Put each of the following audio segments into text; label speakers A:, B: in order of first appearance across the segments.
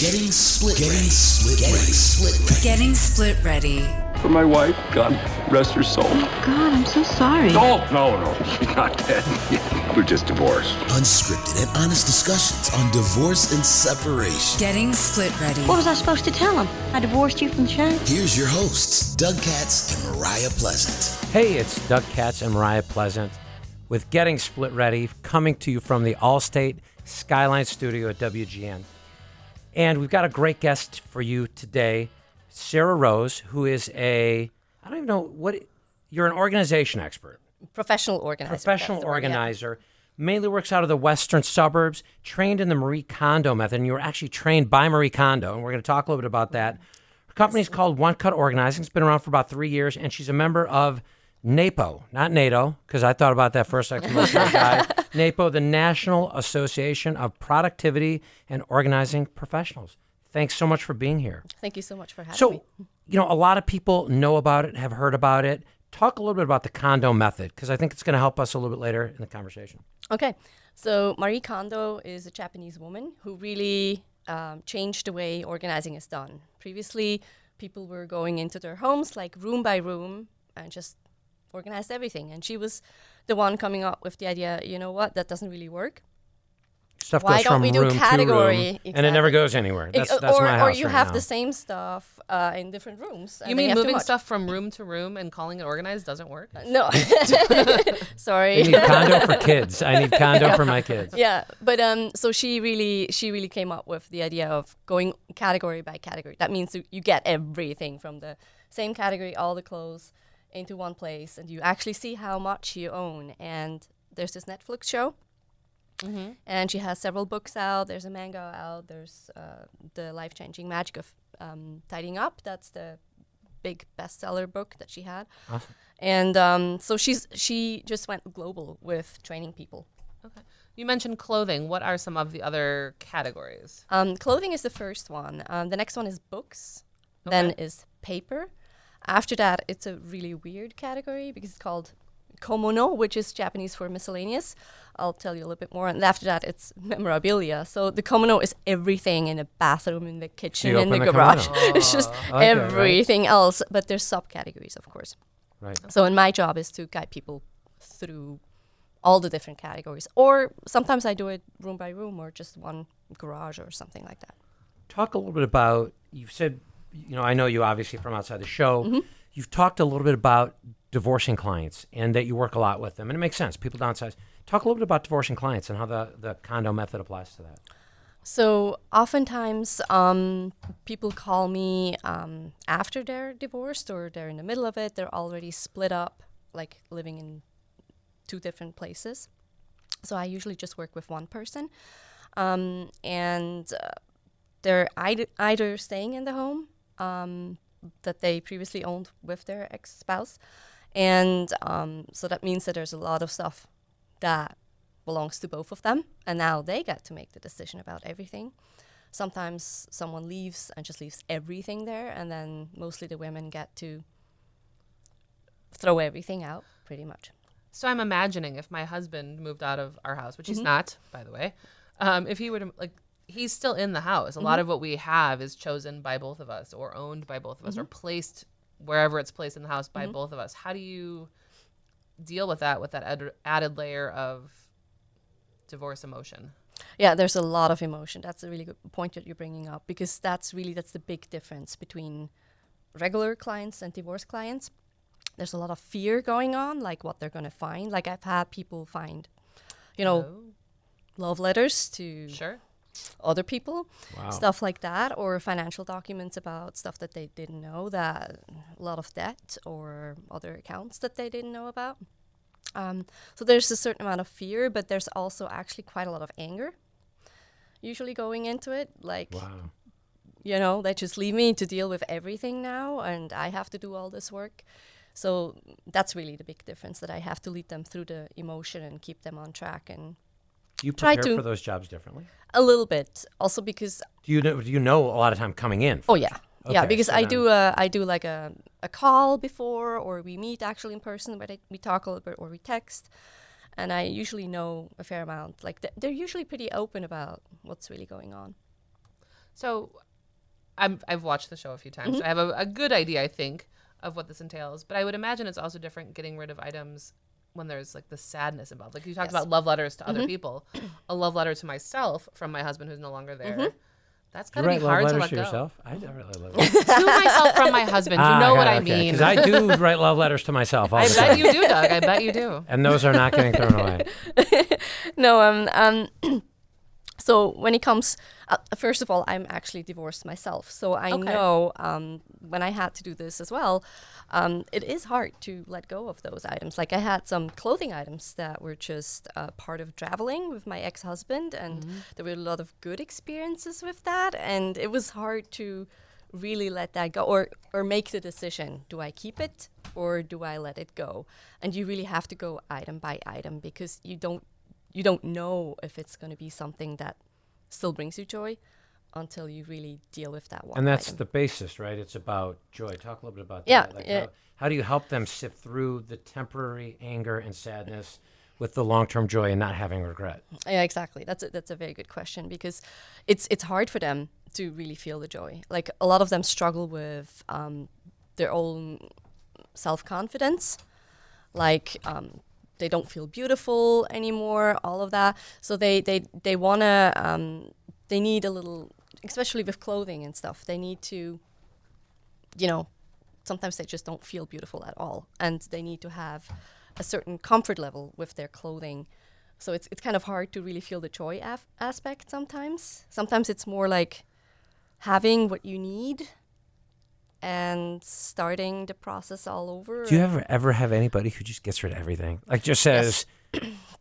A: Getting split. Getting split. Getting split. Ready.
B: Getting split ready.
C: For my wife, God rest her soul.
D: Oh God, I'm so sorry.
C: Oh, no, no, she's not dead. We're just divorced.
A: Unscripted and honest discussions on divorce and separation.
B: Getting split ready.
D: What was I supposed to tell him? I divorced you from the show?
A: Here's your hosts, Doug Katz and Mariah Pleasant.
E: Hey, it's Doug Katz and Mariah Pleasant with Getting Split Ready, coming to you from the Allstate Skyline Studio at WGN. And we've got a great guest for you today, Sarah Rose, who is a, I don't even know what, you're an organization expert,
F: professional organizer.
E: professional
F: the word, yeah.
E: organizer, mainly works out of the western suburbs, trained in the Marie Kondo method, and you were actually trained by Marie Kondo, and we're going to talk a little bit about that. Her company is called One Cut Organizing. It's been around for about three years, and she's a member of NAPO, not NATO, because I thought about that first guy. NAPO, the National Association of Productivity and Organizing Professionals. Thanks so much for being here.
F: Thank you so much for having
E: So,
F: me.
E: So, you know, a lot of people know about it, have heard about it. Talk a little bit about the Kondo method, because I think it's going to help us a little bit later in the conversation.
F: Okay, so Marie Kondo is a Japanese woman who really um, changed the way organizing is done. Previously, people were going into their homes like room by room and just organized everything. And she was the one coming up with the idea. You know what? That doesn't really work.
E: Stuff
F: Why
E: goes
F: don't
E: from
F: we do
E: room to
F: category?
E: room, and it never goes anywhere. That's, that's
F: or,
E: my
F: or you
E: right
F: have
E: now.
F: the same stuff uh, in different rooms.
G: You mean
F: have
G: moving stuff from room to room and calling it organized doesn't work?
F: No, sorry.
E: I need Kondo for kids. I need Kondo for my kids.
F: yeah but um so she really she really came up with the idea of going category by category that means you- you get everything from the same category all the clothes into one place and you actually see how much you own and there's this netflix show and she has several books out there's a manga out there's uh, the life-changing magic of um, tidying up that's the big bestseller book that she had
E: Awesome.
F: and um, so she's she just went global with training people
G: Okay. You mentioned clothing. What are some of the other categories?
F: Um, clothing is the first one. Um, the next one is books. Then is paper. After that, it's a really weird category because it's called komono, which is Japanese for miscellaneous. I'll tell you a little bit more. And after that, it's memorabilia. So the komono is everything in the bathroom, in the kitchen, in the
E: the
F: garage. it's just ah,
E: Okay, right.
F: everything else. But there's subcategories, of course.
E: Right.
F: So, and my job is to guide people through all the different categories. Or sometimes I do it room by room or just one garage or something like that.
E: Talk a little bit about. you've said, you know, I know you obviously from outside the show.
F: Mm-hmm.
E: You've talked a little bit about divorcing clients and that you work a lot with them, and it makes sense. People downsize. Talk a little bit about divorcing clients and how the the Kondo method applies to that.
F: So oftentimes, um, people call me um, after they're divorced or they're in the middle of it. They're already split up, like living in two different places. So I usually just work with one person, um, and uh, they're either, either staying in the home um, that they previously owned with their ex-spouse, and um, so that means that there's a lot of stuff that belongs to both of them, and now they get to make the decision about everything. Sometimes someone leaves and just leaves everything there, and then mostly the women get to throw everything out, pretty much.
G: So I'm imagining if my husband moved out of our house, which
F: Mm-hmm.
G: he's not, by the way, um, if he would like, he's still in the house. A
F: Mm-hmm.
G: lot of what we have is chosen by both of us, or owned by both of us, or
F: Mm-hmm.
G: placed wherever it's placed in the house by both of us. How do you deal with that? With that add- added layer of divorce emotion?
F: Yeah, there's a lot of emotion. That's a really good point that you're bringing up because that's really that's the big difference between regular clients and divorce clients. There's a lot of fear going on, like what they're going to find. Like I've had people find, you know,
G: Oh,
F: love letters to
G: sure.
F: Other people,
E: Wow.
F: stuff like that, or financial documents about stuff that they didn't know, that a lot of debt or other accounts that they didn't know about. Um, so there's a certain amount of fear, but there's also actually quite a lot of anger usually going into it. Like,
E: Wow.
F: you know, they just leave me to deal with everything now, and I have to do all this work. So that's really the big difference that I have to lead them through the emotion and keep them on track and
E: Do you
F: Try
E: prepare
F: to.
E: for those jobs differently?
F: a little bit also because
E: Do you know? Do you know a lot of time coming in?
F: Oh yeah, yeah. Because
E: so
F: I
E: then-
F: do a I do like a a call before, or we meet actually in person, but they, we talk a little bit, or we text, and I usually know a fair amount. Like th- they're usually pretty open about what's really going on.
G: So, I'm I've watched the show a few times. So I have a, a good idea, I think, of what this entails. But I would imagine it's also different getting rid of items when there's like the sadness involved. Like you talked about love letters to other people, a love letter to myself from my husband who's no longer there. That's
E: You
G: gotta
E: write
G: be hard to
E: letters
G: let
E: to
G: go.
E: yourself? I don't really love letters.
G: to myself from my husband. You know what I mean.
E: Because I do write love letters to myself all
G: I
E: the
G: bet
E: time.
G: you do, Doug. I bet you do.
E: And those are not getting thrown away.
F: no, um, um, so when it comes, uh, first of all, I'm actually divorced myself, so I
G: Okay.
F: know um, when I had to do this as well, um, it is hard to let go of those items. Like I had some clothing items that were just uh, part of traveling with my ex-husband, and there were a lot of good experiences with that, and it was hard to really let that go or or make the decision do i keep it or do i let it go and you really have to go item by item because you don't you don't know if it's going to be something that still brings you joy until you really deal with that one
E: And that's
F: item.
E: the basis, right? It's about joy. Talk a little bit about
F: Yeah,
E: that. Like
F: yeah.
E: How, how do you help them sift through the temporary anger and sadness with the long-term joy and not having regret?
F: Yeah, exactly. That's a, that's a very good question because it's it's hard for them to really feel the joy. Like a lot of them struggle with um, their own self confidence, like um, they don't feel beautiful anymore. All of that. So they they they wanna um, they need a little, especially with clothing and stuff. They need to, you know, sometimes they just don't feel beautiful at all, and they need to have a certain comfort level with their clothing. So it's it's kind of hard to really feel the joy af- aspect sometimes. Sometimes it's more like having what you need and starting the process all over.
E: Do you ever ever have anybody who just gets rid of everything? Like just says,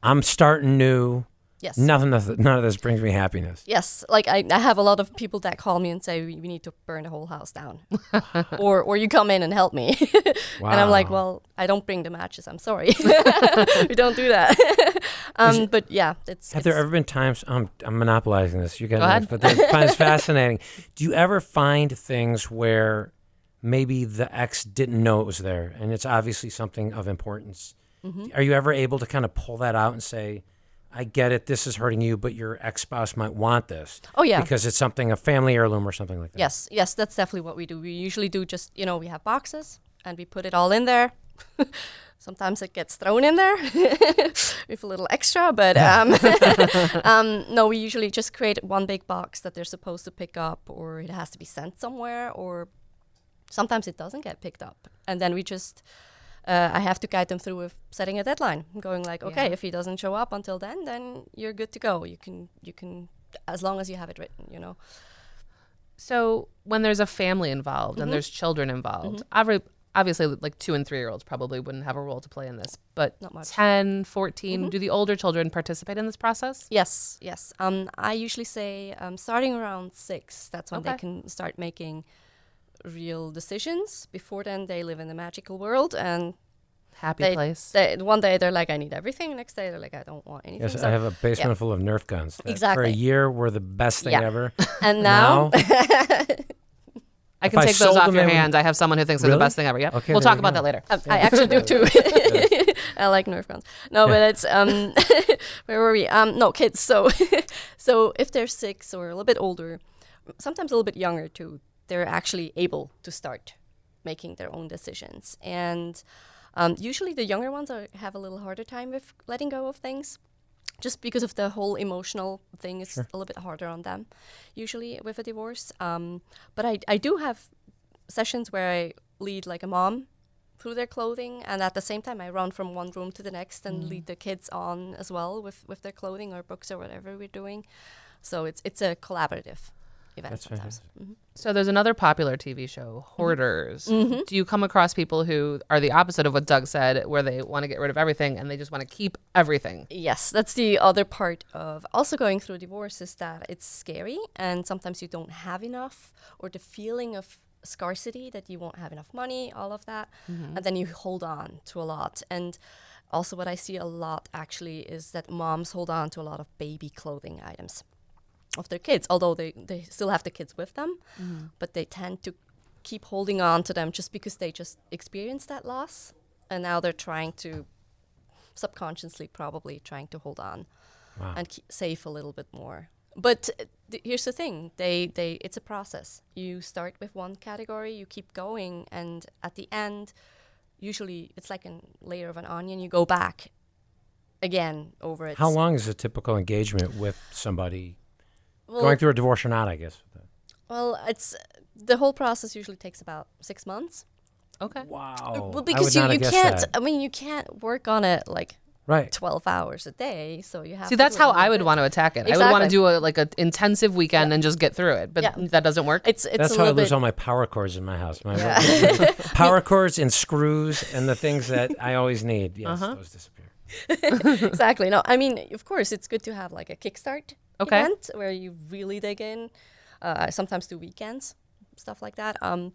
E: "I'm starting new.
F: Yes.
E: Nothing. Of, none of this brings me happiness."
F: Yes, like I, I have a lot of people that call me and say we, need to burn the whole house down, or or you come in and help me, and I'm like, well, I don't bring the matches. I'm sorry, we don't do that. um, but yeah, it's.
E: Have there ever been times I'm I'm monopolizing this? You guys,
G: Go ahead.
E: but it's fascinating. Do you ever find things where maybe the ex didn't know it was there, and it's obviously something of importance?
F: Mm-hmm.
E: Are you ever able to kind of pull that out and say, "I get it. This is hurting you, but your ex spouse might want this."
F: Oh, yeah.
E: because it's something a family heirloom or something like that.
F: Yes, yes, that's definitely what we do. We usually do just, you know, we have boxes and we put it all in there. Sometimes it gets thrown in there with a little extra, but um, um, no, we usually just create one big box that they're supposed to pick up, or it has to be sent somewhere, or sometimes it doesn't get picked up. And then we just, uh, I have to guide them through with setting a deadline, going like, okay, if he doesn't show up until then, then you're good to go. You can, you can, as long as you have it written, you know.
G: So when there's a family involved
F: Mm-hmm.
G: and there's children involved, obvi- obviously like two and three year olds probably wouldn't have a role to play in this, but
F: Not much.
G: 10, 14, do the older children participate in this process?
F: Yes, yes. Um, I usually say um, starting around six, that's when they can start making real decisions. Before then, they live in a magical world, and
G: Happy
F: they,
G: place.
F: they one day they're like, "I need everything." Next day they're like, "I don't want anything."
E: Yes,
F: So-
E: I have a basement full of Nerf guns. that For a
F: Exactly.
E: year, were the best thing
F: Yeah.
E: ever.
F: and now,
G: I can
E: I
G: take those off your hands. I have someone who thinks they're the best thing ever. Yep.
E: Okay,
G: we'll talk about
E: go.
G: that later.
F: um, I actually do too. I like Nerf guns. No, but it's um, where were we? Um, no kids. So, so if they're six or a little bit older, sometimes a little bit younger too, they're actually able to start making their own decisions. And um, usually the younger ones are, have a little harder time with letting go of things. Just because of the whole emotional thing, it's a little bit harder on them, usually with a divorce. Um, but I, I do have sessions where I lead like a mom through their clothing and at the same time I run from one room to the next and
E: Mm.
F: lead the kids on as well with, with their clothing or books or whatever we're doing. So it's it's a collaborative event
E: That's
F: sometimes. Mm-hmm.
G: So there's another popular TV show, mm-hmm. Hoarders. Mm-hmm. Do you come across people who are the opposite of what Doug said, where they want to get rid of everything and they just want to keep everything?
F: Yes, that's the other part of also going through divorce is that it's scary and sometimes you don't have enough or the feeling of scarcity that you won't have enough money, all of that. And then you hold on to a lot. And also what I see a lot actually is that moms hold on to a lot of baby clothing items of their kids, although they, they still have the kids with them, mm. but they tend to keep holding on to them just because they just experienced that loss. And now they're trying to subconsciously probably trying to hold on and keep, save a little bit more but th- here's the thing: they they it's a process. You start with one category, you keep going, and at the end, usually it's like a layer of an onion. You go back again over it.
E: How long is a typical engagement with somebody
F: Well,
E: going through a divorce or not? I guess.
F: well, it's the whole process usually takes about six months.
G: Okay.
E: Wow.
F: well,
E: I
F: because
E: would
F: you,
E: not
F: you
E: have guessed
F: can't.
E: that.
F: I mean, you can't work on it like
E: Right.
F: 12 hours a day so you have
G: See,
F: to
G: that's how I would
F: bit.
G: want to attack it. I would want to do a like a intensive weekend and just get through it, but
F: Yeah.
G: that doesn't work.
F: it's it's
E: That's how I lose
F: bit
E: all my power cords in my house. My
F: Yeah.
E: power cords and screws and the things that I always need. Yes,
F: Uh-huh.
E: those disappear.
F: exactly no i mean of course it's good to have like a kickstart
G: Okay.
F: event where you really dig in uh, sometimes do weekends stuff like that um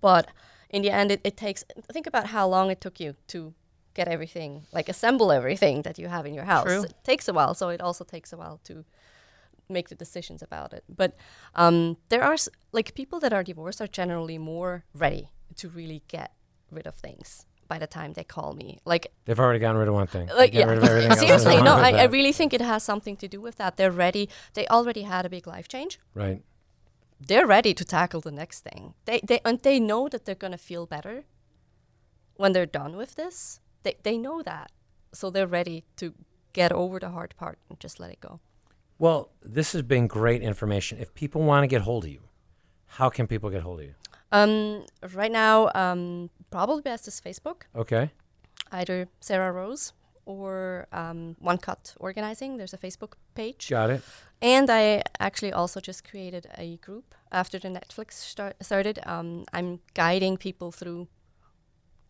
F: but in the end it, it takes think about how long it took you to get everything like assemble everything that you have in your house
G: True.
F: it takes a while so it also takes a while to make the decisions about it but um there are s- like people that are divorced are generally more ready to really get rid of things by the time they call me like
E: They've already gotten rid of one thing.
F: Like yeah.
E: rid of everything
F: seriously no I, I really think it has something to do with that they're ready they already had a big life change
E: Right.
F: they're ready to tackle the next thing they they and they know that they're going to feel better when they're done with this they, they know that so they're ready to get over the hard part and just let it go
E: Well, this has been great information. If people want to get hold of you, how can people get hold of you?
F: Um right now um probably best is facebook
E: Okay.
F: either sarah rose or um, one cut organizing there's a facebook page
E: Got it.
F: And I actually also just created a group after the Netflix start, started. Um, I'm guiding people through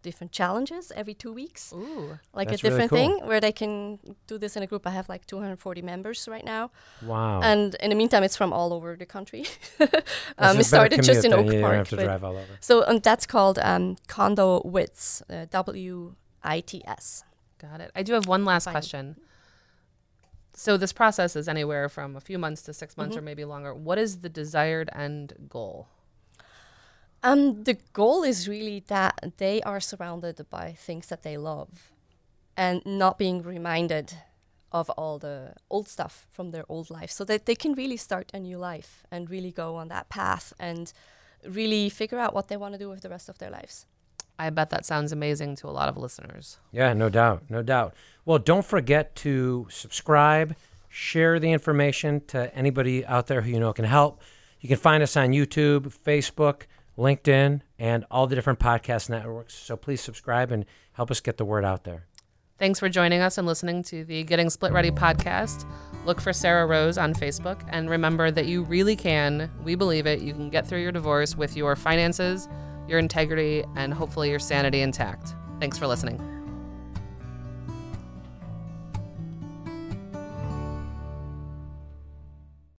F: different challenges every two weeks,
G: Ooh.
F: like
E: That's
F: a
E: really
F: different
E: cool.
F: thing where they can do this in a group. I have like 240 members right now,
E: Wow.
F: and in the meantime, it's from all over the country. Um, it started just in Oak
E: then. You
F: Park,
E: have to
F: but-
E: drive all over.
F: so and that's called um, Kondo Wits, uh, W I T S.
G: Got it. I do have one last question. So this process is anywhere from a few months to 6 months or maybe longer. What is the desired end goal?
F: Um, the goal is really that they are surrounded by things that they love and not being reminded of all the old stuff from their old life so that they can really start a new life and really go on that path and really figure out what they want to do with the rest of their lives.
G: I bet that sounds amazing to a lot of listeners.
E: Yeah, no doubt, no doubt. Well, don't forget to subscribe, share the information to anybody out there who you know can help. You can find us on YouTube, Facebook, LinkedIn, and all the different podcast networks. So please subscribe and help us get the word out there.
G: Thanks for joining us and listening to the Getting Split Ready podcast. Look for Sarah Rose on Facebook and remember that you really can, we believe it, you can get through your divorce with your finances, your integrity, and hopefully your sanity intact. Thanks for listening.